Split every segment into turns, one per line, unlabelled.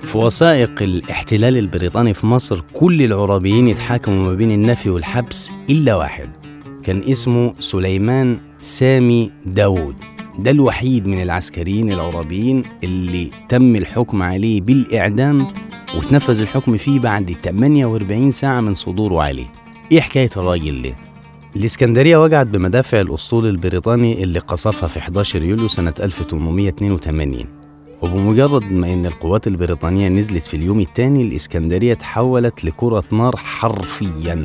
في وثائق الاحتلال البريطاني في مصر كل العرابيين يتحاكموا ما بين النفي والحبس إلا واحد. كان اسمه سليمان سامي داوود. ده الوحيد من العسكريين العرابيين اللي تم الحكم عليه بالإعدام وتنفذ الحكم فيه بعد 48 ساعة من صدوره عليه. إيه حكاية الراجل ده؟ الإسكندرية وجعت بمدافع الأسطول البريطاني اللي قصفها في 11 يوليو سنة 1882 وبمجرد ما إن القوات البريطانية نزلت في اليوم الثاني الإسكندرية تحولت لكرة نار حرفياً.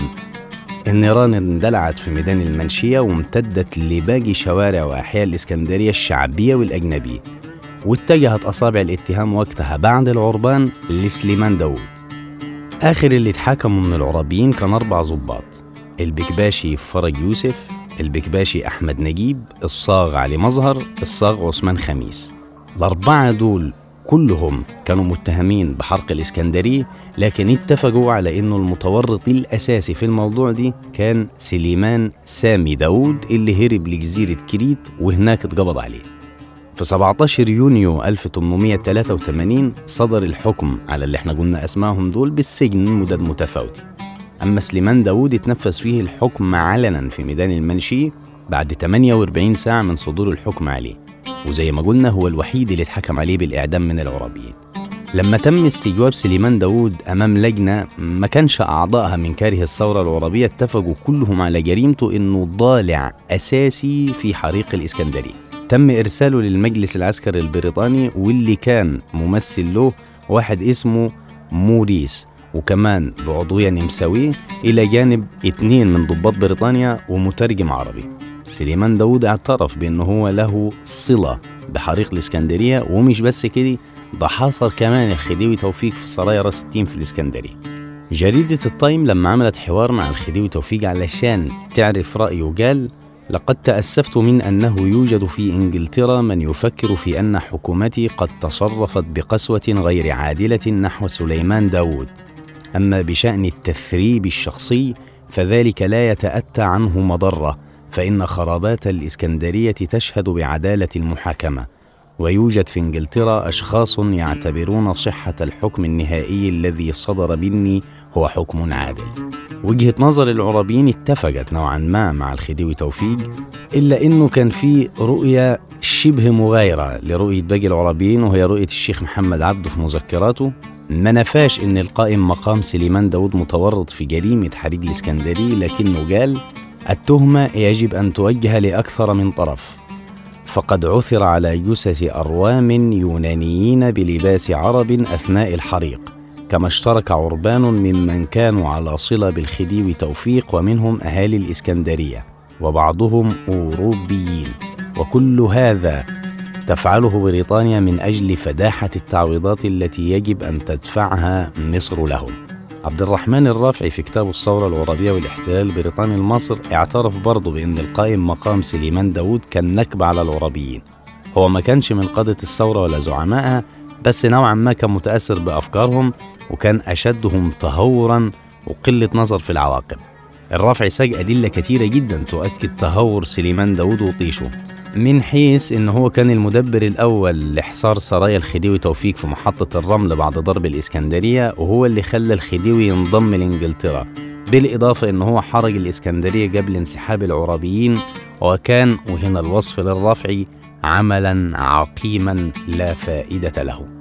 النيران اندلعت في ميدان المنشية وامتدت لباقي شوارع وأحياء الإسكندرية الشعبية والأجنبية. واتجهت أصابع الاتهام وقتها بعد العربان لسليمان داوود. آخر اللي اتحاكموا من العربيين كان أربع ضباط. البكباشي فرج يوسف البكباشي أحمد نجيب الصاغ علي مظهر الصاغ عثمان خميس. الأربعة دول كلهم كانوا متهمين بحرق الإسكندرية لكن اتفقوا على أنه المتورط الأساسي في الموضوع دي كان سليمان سامي داود اللي هرب لجزيرة كريت وهناك اتقبض عليه. في 17 يونيو 1883 صدر الحكم على اللي إحنا قلنا أسمائهم دول بالسجن مدد متفاوتة أما سليمان داود اتنفذ فيه الحكم علنا في ميدان المنشي بعد 48 ساعة من صدور الحكم عليه. وزي ما قلنا هو الوحيد اللي اتحكم عليه بالإعدام من العرابيين لما تم استجواب سليمان داود أمام لجنة ما كانش أعضائها من كاره الثورة العربية اتفقوا كلهم على جريمته إنه ضالع أساسي في حريق الإسكندرية. تم إرساله للمجلس العسكري البريطاني واللي كان ممثل له واحد اسمه موريس وكمان بعضوية نمساوية إلى جانب اتنين من ضباط بريطانيا ومترجم عربي. سليمان داود اعترف بأنه هو له صلة بحريق الإسكندرية ومش بس كده ده حاصر كمان الخديوي توفيق في سرايا راس التين في الإسكندرية. جريدة التايم لما عملت حوار مع الخديوي توفيق علشان تعرف رأيه قال لقد تأسفت من أنه يوجد في إنجلترا من يفكر في أن حكومتي قد تصرفت بقسوة غير عادلة نحو سليمان داود أما بشأن التثريب الشخصي فذلك لا يتأتى عنه مضرة. فإن خرابات الإسكندرية تشهد بعدالة المحاكمة ويوجد في إنجلترا أشخاص يعتبرون صحة الحكم النهائي الذي صدر مني هو حكم عادل. وجهة نظر العربيين اتفقت نوعا ما مع الخديوي توفيق إلا إنه كان في رؤية شبه مغايرة لرؤية باقي العربيين وهي رؤية الشيخ محمد عبده في مذكراته. ما نفاش إن القائم مقام سليمان داود متورط في جريمة حريق الإسكندرية لكنه قال التهمة يجب أن توجه لأكثر من طرف. فقد عثر على جثث أروام يونانيين بلباس عرب أثناء الحريق كما اشترك عربان ممن كانوا على صلة بالخديوي توفيق ومنهم أهالي الإسكندرية وبعضهم أوروبيين. وكل هذا تفعله بريطانيا من أجل فداحة التعويضات التي يجب أن تدفعها مصر لهم. عبد الرحمن الرافعي في كتابه الثورة العربية والإحتلال البريطاني لمصر اعترف برضه بأن القائم مقام سليمان داود كان نكبة على العربيين. هو ما كانش من قادة الثورة ولا زعمائها بس نوعا ما كان متأثر بأفكارهم وكان أشدهم تهورا وقلة نظر في العواقب. الرافعي ساق أدلة كثيرة جدا تؤكد تهور سليمان داود وطيشه. من حيث إن هو كان المدبر الأول لحصار سرايا الخديوي توفيق في محطة الرمل بعد ضرب الإسكندرية وهو اللي خلى الخديوي ينضم لإنجلترا. بالإضافة إن هو حرق الإسكندرية قبل انسحاب العربيين وكان وهنا الوصف للرفعي عملا عقيما لا فائدة له.